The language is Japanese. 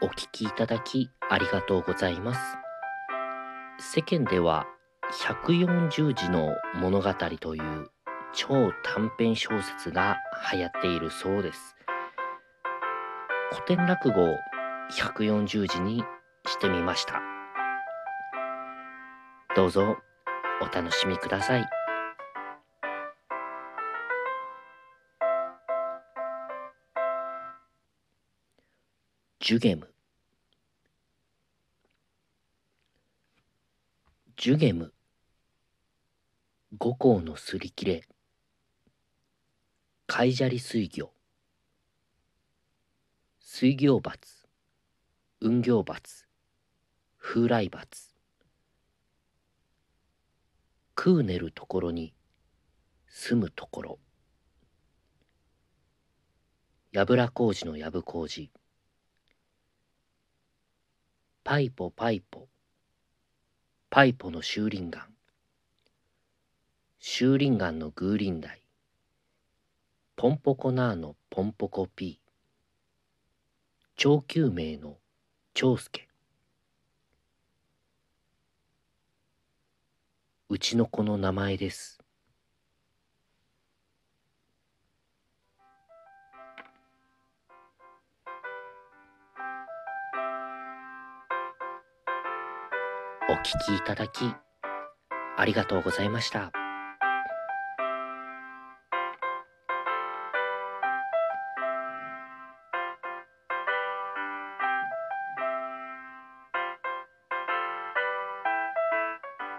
お聞きいただきありがとうございます。世間では140字の物語という超短編小説が流行っているそうです。古典落語を140字にしてみました。どうぞお楽しみください。ジュゲムジュゲム。五行のすり切れ。海砂利水魚。水行罰運行罰風来罰食う寝るところに住むところ。やぶら工事のやぶ工事パイポパイポ。パイポの修林岩修林岩のグーリンダイ。ポンポコナーのポンポコピー。長久名の長介。うちの子の名前です。お聞きいただきありがとうございました。